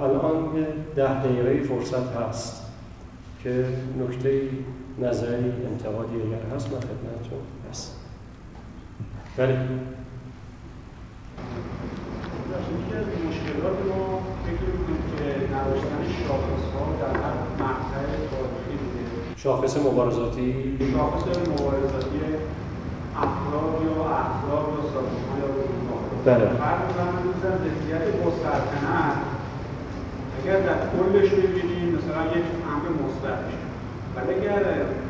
الان یه ده دقیقه فرصت هست که نکته نظری انتقادی اگر هست من خدمتتون هست. بله. مشکلات ما فکر می‌کنیم که نداشتن شاخص ها در هر مقطع تاریخی بوده؟ شاخص مبارزاتی؟ شاخص مبارزاتی افراد یا احزاب یا سازمان یا گروه‌ها بله. فرض می‌کنم مثلا ضدیت با سلطنت اگر در کلش ببینیم مثلا یک امر مثبت میشه. ولی اگر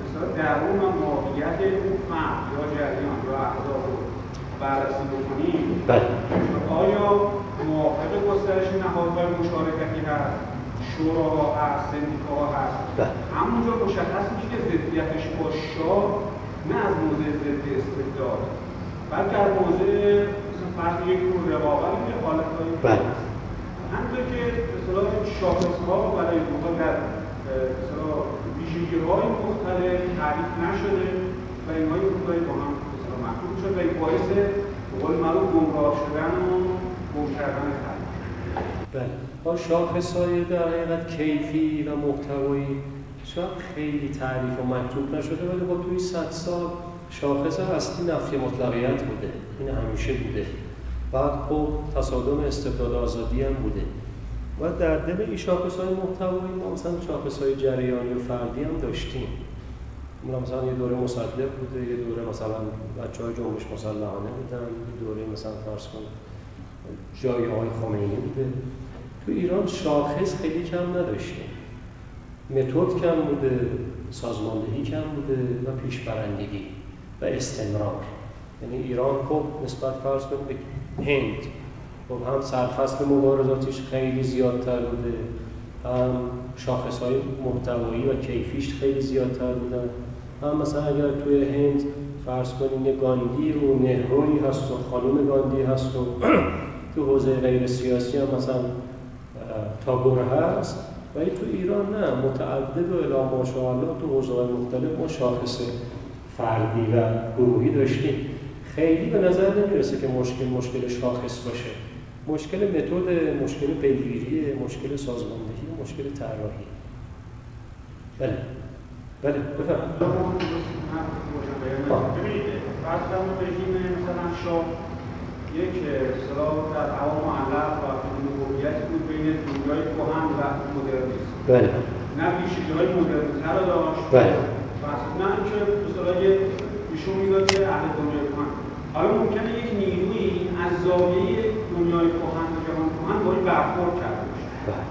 مثلا درون و ماهیت اون فرد یا جریان یا احزاب رو بررسی بکنیم بله. آیا موافق گسترش نهادهای مشارکتی هست؟ شوراها هست سندیکاها هست. بله. همونجا مشخص میشه که ضدیتش با شاه نه از موضع ضد استبداد بلکه از موضع مثلا فرض یک نوع رقابت که حالتهای بله. همونطور که مثلا شاخصها برای گروه‌ها در مثلا ویژگی‌های مختلف تعریف نشده و اینها یک گروه‌هایی با هم مثلا مخلوط شد و این باعث به قول معروف گمراه شدن و گم کردن بله. با شاخص های در حقیقت کیفی و محتوایی شاید خیلی تعریف و مکتوب نشده ولی خب توی صد سال شاخص اصلی نفی مطلقیت بوده. این همیشه بوده. بعد خب تصادم استبداد آزادی هم بوده. و در دل این شاخص های محتوایی ما مثلا شاخص های جریانی و فردی هم داشتیم. مثلا یه دوره مسلح بوده یه دوره مثلا بچه های جنبش مسلحانه بودن یه دوره مثلا فرض کن جای آقای خمینی بوده. تو ایران شاخص خیلی کم نداشتیم. متد کم بوده سازماندهی کم بوده و پیشبرندگی و استمرار. یعنی ایران خب نسبت فرض به هند. خب هم سرفصل مبارزاتش خیلی زیادتر بوده هم شاخص های محتوایی و کیفیش خیلی زیادتر بودن. هم مثلا اگر توی هند فرض کنید گاندی و نهروی هست و خانم گاندی هست و تو حوزه غیر سیاسی هم مثلا تاگور هست ولی تو ایران نه. متعدد و الی ماشاءالله تو حوزه مختلف ما شاخص فردی و گروهی داشتیم. خیلی به نظر نمی‌رسه که مشکل مشکل شاخص باشه. مشکل متد مشکل پیگیری مشکل سازماندهی مشکل طراحی. بله. بله بفرمایید. ببینید فرض رژیم مثلا شاه یک اصطلاح در عوام علق و هویت بود بین دنیای کهن و مدرنیسم. بله. نه ویژگی‌های مدرن‌تر رو داشت. بله. اینکه به اصطلاح یه ایشون می‌داد که اهل دنیای کهن حالا ممکنه یک نیرویی از زاویه دنیای کهن و جهان کهن با این برخورد کرده باشه. بله.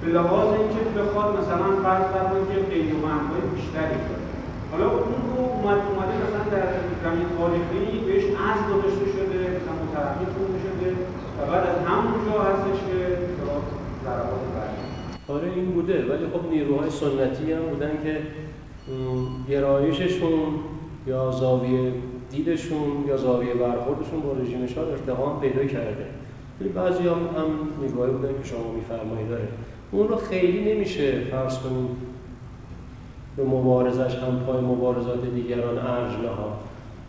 به لحاظ اینکه بخواد مثلا فرض فرمایید که قیدومندهای بیشتری داره. حالا اون رو اومد اومده مثلا در زمین تاریخی بهش از گذاشته شده مثلا مترقی خونده شده و بعد از همونجا هستش که ضربات برمی آره این بوده. ولی خب نیروهای سنتی هم بودن که گرایششون یا زاویه دیدشون یا زاویه برخوردشون با رژیم شاه ارتقام پیدا کرده. ولی بعضی هم, هم نیروهایی بودن که شما میفرمایید. داره اون رو خیلی نمیشه فرض کنیم به مبارزش هم پای مبارزات دیگران ارج نهاد.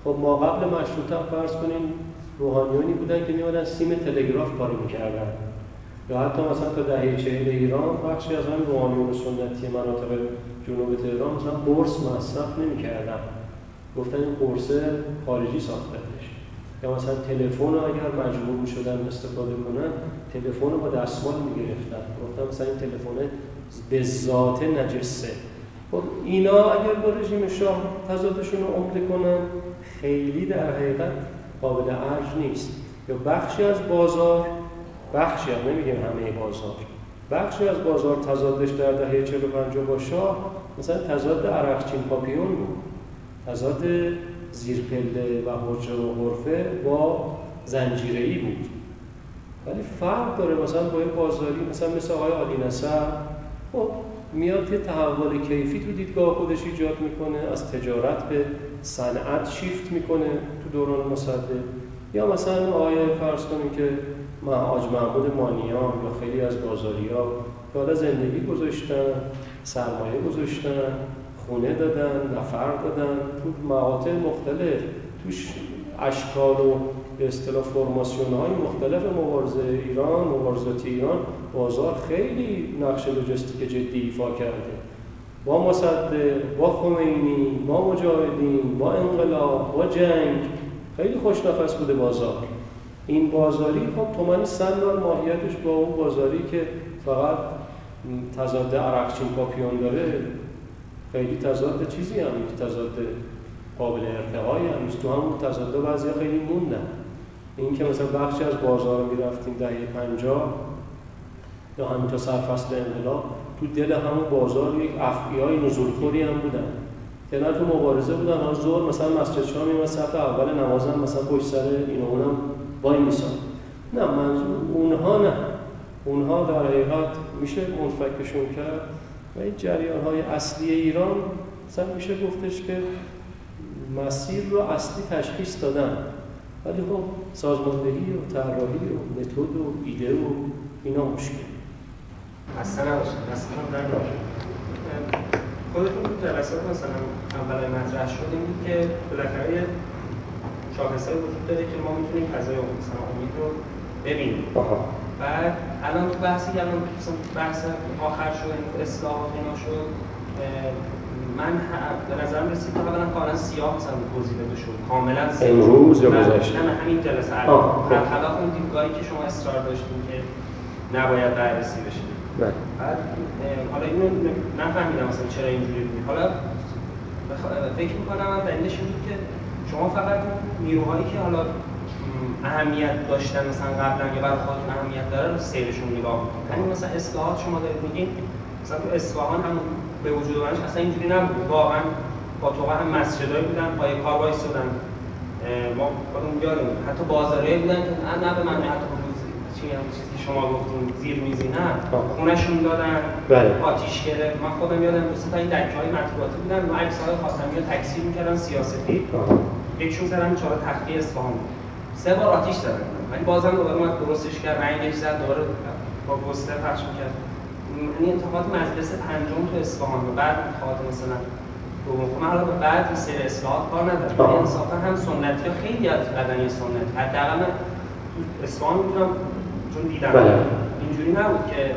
خب ما قبل مشروطه فرض کنیم روحانیونی بودن که میمدن سیم تلگراف کاری می‌کردن. یا حتی مثلا تا دهه چهل ایران بخشی از همین روحانیون سنتی مناطق جنوب تهران مثلا قرص مصرف نمی‌کردن. گفتن این قرصه خارجی ساختنش یا مثلا تلفن اگر مجبور می‌شدن استفاده کنن تلفن رو با دستمال می‌گرفتن. گفتن مثلا این تلفن به ذات نجسه. خب اینا اگر با رژیم شاه تضادشون رو عمده کنن خیلی در حقیقت قابل ارج نیست. یا بخشی از بازار بخشی هم نمیگیم همه بازار. بخشی از بازار تضادش در دهه 45 با شاه مثلا تضاد عرقچین پاپیون بود. تضاد زیرپله و حجره و غرفه با زنجیره‌ای بود. ولی فرق داره. مثلا با یه بازاری مثلا مثل آقای علی نصر خب میاد یه تحول کیفی تو دیدگاه خودش ایجاد می‌کنه از تجارت به صنعت شیفت می‌کنه تو دوران مصدق. یا مثلا آقای فرض کنیم که حاج محمود مانیان یا خیلی از بازاری ها که حالا زندگی گذاشتن سرمایه گذاشتن خونه دادن نفر دادن تو مقاطع مختلف توش اشکال و به اصطلاح فرماسیون های مختلف مبارزه ایران مبارزاتی ایران بازار خیلی نقش لوجستیک جدی ایفا کرده. با مصدق با خمینی با مجاهدین با انقلاب با جنگ خیلی خوشنفس بوده بازار. این بازاری خب تومانی سندار ماهیتش با اون بازاری که فقط تضاد عرقچین پاپیون داره خیلی تضاد چیزی هم تضاد قابل ارتقایی هم نیست. تو همون تضاد بعضی خیلی موندن. این که مثلا بخشی از بازار می‌رفتیم دهه پنجاه یا همین تا سرفصل انقلاب تو دل همون بازار یک افعی های نزولخوری هم بودن. نه تو مبارزه بودن ها زور مثلا مسجد شما میمون صف اول نمازم مثلا پشت سر این اونم وای میسان نه منظور اونها نه. اونها در حقیقت میشه منفکشون کرد. و این جریان های اصلی ایران مثلا میشه گفتش که مسیر رو اصلی تشخیص دادن. ولی خب سازماندهی و طراحی و متد و ایده و اینا مشکل. اصلا اصلا در خودتون تو جلسات مثلا اول مطرح شد این بود که بالاخره یه شاخصهایی وجود داره که ما می‌تونیم فضای مثلا امید رو ببینیم. بعد الان تو بحثی که الان بحث آخر شد اصلاحات اینا شد من به نظرم رسید که اولا کاملا سیاه مثلا توضیح داده شد کاملا سیاه. امروز یا گذشته؟ نه همین جلسه. خب. برخلاف اون دیدگاهی که شما اصرار داشتیم که نباید بررسی بشه. بعد حالا اینو نفهمیدم مثلا چرا اینجوری بود. حالا فکر می‌کنم دلیلش این بود که شما فقط نیروهایی که حالا اهمیت داشتن مثلا قبلا یا برای خودتون اهمیت داره رو سیرشون نگاه می‌کنید یعنی مثلا اصلاحات شما دارید میگین مثلا تو اصفهان هم به وجود اومدنش اصلا اینجوری نبود. واقعا با تو هم مسجدایی بودن پای کار وایسادن ما خودمون یادم حتی بازارهایی بودن که نه به من حتی چی هم چیزی که شما گفتین زیر میزی نه خونشون دادن بله. آتیش گرفت. من خودم یادم دو تا این دکه های مطبوعاتی بودن و عکس های خاصمی رو تکثیر می‌کردن سیاستی یکشون زدن چهار تختی اصفهان سه بار آتیش زدن ولی بازم دوباره اومد درستش کرد رنگش زد دوباره با گسته پخش می‌کرد. این انتخابات مجلس پنجم تو اصفهان و بعد انتخابات مثلا دوم. خب من به بعد این سری اصلاحات کار ندارم. ولی انصافا هم سنتی ها خیلی از بدنی سنت حداقل من تو اصفهان می‌تونم چون دیدم. بله. اینجوری نبود که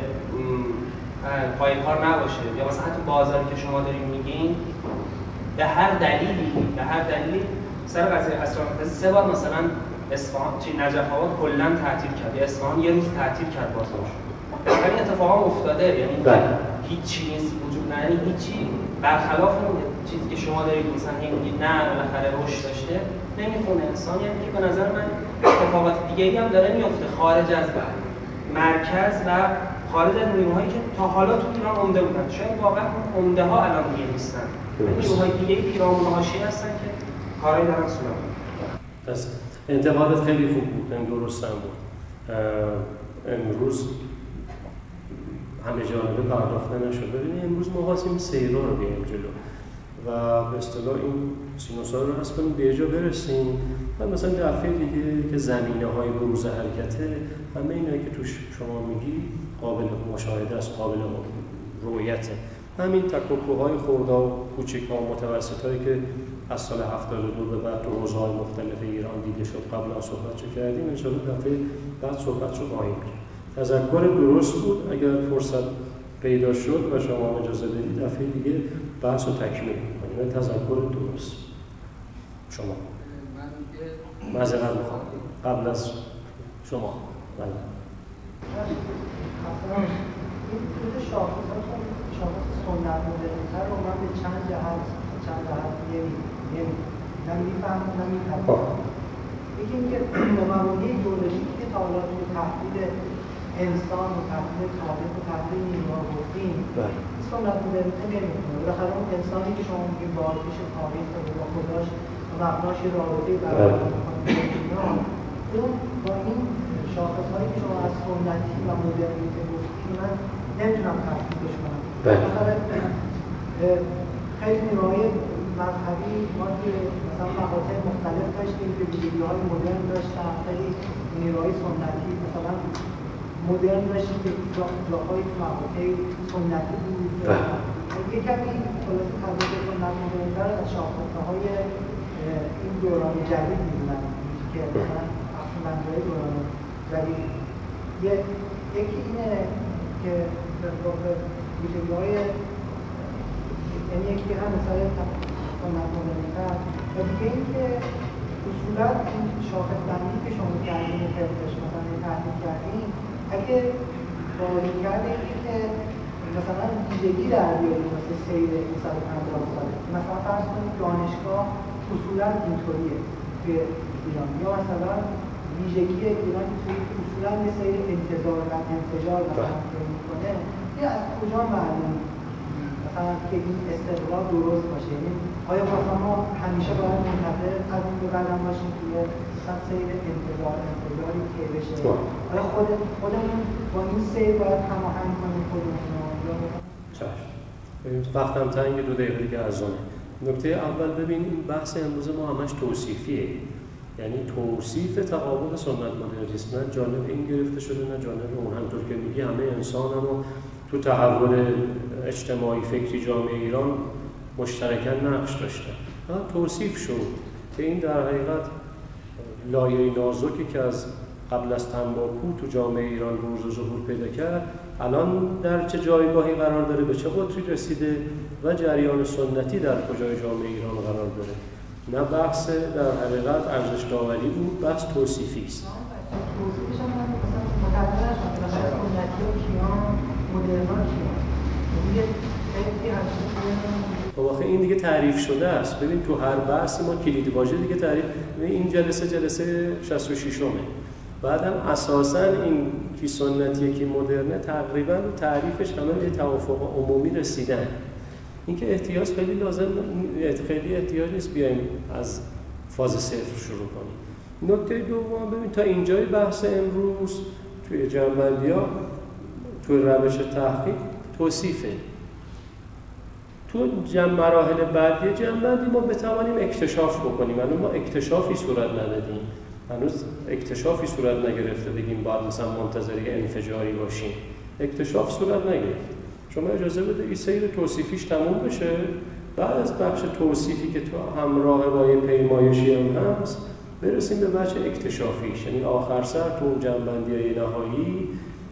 پای کار نباشه. یا مثلا حتی بازاری که شما داریم میگین به هر دلیلی به هر دلیلی سر قضیه اسرار سه بار مثلا اصفهان چی نجف آباد کلا تعطیل کرد. اصفهان یه روز تعطیل کرد بازارش این اتفاقا افتاده. یعنی بله. هیچی نیست وجود نه یعنی هیچی. برخلاف اون چیزی که شما دارید مثلا میگید نه بالاخره رشد داشته. نمی‌خونه. انسان یعنی که به نظر من اتفاقات دیگه هم داره میفته خارج از مرکز و خارج از نیروهایی که تا حالا تو ایران عمده بودن. شاید واقعا اون عمده ها الان دیگه نیستن. نیروهای دیگه پیرامون حاشیه هستن که کارهای دارن صورت انتقادت خیلی خوب بود. درست هم بود. امروز همه جانبه پرداخته نشد. ببینید امروز ما خواستیم سیرا رو بیاریم جلو. و به اصطلاح این سینوسا رو هست کنیم به جا برسیم. و مثلا دفعه دیگه که زمینه های بروز حرکته همه اینایی که توش شما میگی قابل مشاهده است قابل رویته همین تکوکوهای خوردا و کوچک ها و متوسط هایی که از سال 72 به بعد تو های مختلف ایران دیده شد قبل از صحبت چه کردیم ان دفعه بعد صحبت رو خواهیم تذکر درست بود اگر فرصت پیدا شد و شما اجازه بدید دفعه دیگه بحث رو تکمیل کنیم تذکر درست. شما. معذرت می‌خوام قبل از شما. بله. شاخص سنت مدرنتر رو من به چند جهت چند جهت نمیفهم نمیفهم یکی اینکه مبانی ایدئولوژیکی که تا حالا توی تحلیل انسان و تحلیل تاریخ و تحلیل نیروها گفتیم. سنت مدرنیته نمی‌کنه بالاخره اون انسانی که شما میگیم با آتیش تاریخ و خداش و مبناش رابطه برقرار می‌کنه. اون با این شاخص هایی که شما از سنتی و مدرنیته گفتیم من نمی‌تونم تحلیلش کنم. بالاخره خیلی نیروهای مذهبی ما که مثلا مقاطع مختلف داشتیم که ویژگی های مدرن داشتن خیلی نیروهای سنتی مثلا مدرن داشتیم که جاهای مقاطع سنتی بود. یه کمی خلاصه تضاد سنت مدرنتر از شاخصه های این دوران جدید می‌دونم که مثلا های دوران ولی یکی اینه که واقع ویژگی های یعنی یکی هم مثال سنت مدرنیتر و دیگه اینکه اصولا این شاخص بندی که شما کردین فرقش مثلا تحلیل کردین اگه باید کرده که مثلا ویژگی در بیاریم مثل سیر 150 ساله مثلا فرض کنید دانشگاه اصولا اینطوریه توی ایران یا مثلا ویژگی ایران توی اصولا یه سری انتظار و انفجار مثلا. می‌کنه یه از کجا معلوم که این استقلال درست باشه. یعنی آیا مثلا ما همیشه باید منتظر از این به بعدم باشیم که مثلا سیر انتظار انتظاری که بشه؟ بله. آیا خود خودمون با این سیر باید هماهنگ کنیم خودمون چشم. وقتم تنگ دو دقیقه دیگه ارزانه نکته اول ببین این بحث امروز ما همش توصیفیه. یعنی توصیف تقابل سنت مدرنیسم نه جانب این گرفته شده نه جانب اون. همطور که میگی همه انسان هم تو تحول اجتماعی فکری جامعه ایران مشترکا نقش داشته. توصیف شد که این در حقیقت لایه نازکی که از قبل از تنباکو تو جامعه ایران روز و ظهور پیدا کرد الان در چه جایگاهی قرار داره به چه قدری رسیده و جریان سنتی در کجای جامعه ایران قرار داره. نه بحث در حقیقت ارزش داوری بود بحث توصیفی است. خب این دیگه تعریف شده است. ببین تو هر بحث ما کلید واژه دیگه تعریف این جلسه جلسه 66 همه بعدم اساسا این کی سنتیه کی مدرنه تقریبا تعریفش همه به توافق عمومی رسیدن. اینکه احتیاج خیلی لازم خیلی احتیاج نیست بیایم از فاز صفر شروع کنیم. نکته دوم ببین تا اینجای بحث امروز توی جنبندی ها توی روش تحقیق توصیفه. تو جمع مراحل بعدی جنبندی ما بتوانیم اکتشاف بکنیم. اما ما اکتشافی صورت ندادیم. هنوز اکتشافی صورت نگرفته بگیم باید مثلا منتظری انفجاری باشیم. اکتشاف صورت نگرفت. شما اجازه بده این سیر توصیفیش تموم بشه. بعد از بخش توصیفی که تو همراه با یه پیمایشی هم هست برسیم به بخش اکتشافیش. یعنی آخر سر تو اون جنبندی های نهایی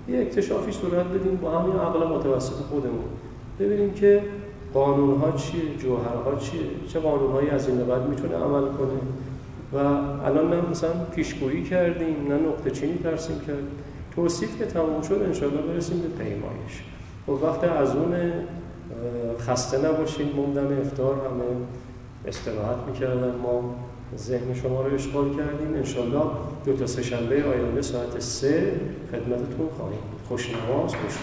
یه اکتشافی صورت بدیم با همین عقل متوسط خودمون. ببینیم که قانون ها چیه جوهرها چیه چه قانون هایی از این بعد می‌تونه عمل کنه. و الان نه مثلا پیشگویی کردیم نه نقطه چینی ترسیم کرد. توصیف که تموم شد انشاءالله برسیم به پیمایش. و خب وقت از اون خسته نباشیم موندن افتار همه استراحت می‌کردن. ما ذهن شما رو اشغال کردیم. انشالله دو تا سه شنبه آینده ساعت سه خدمتتون خواهیم خوش نماز خوش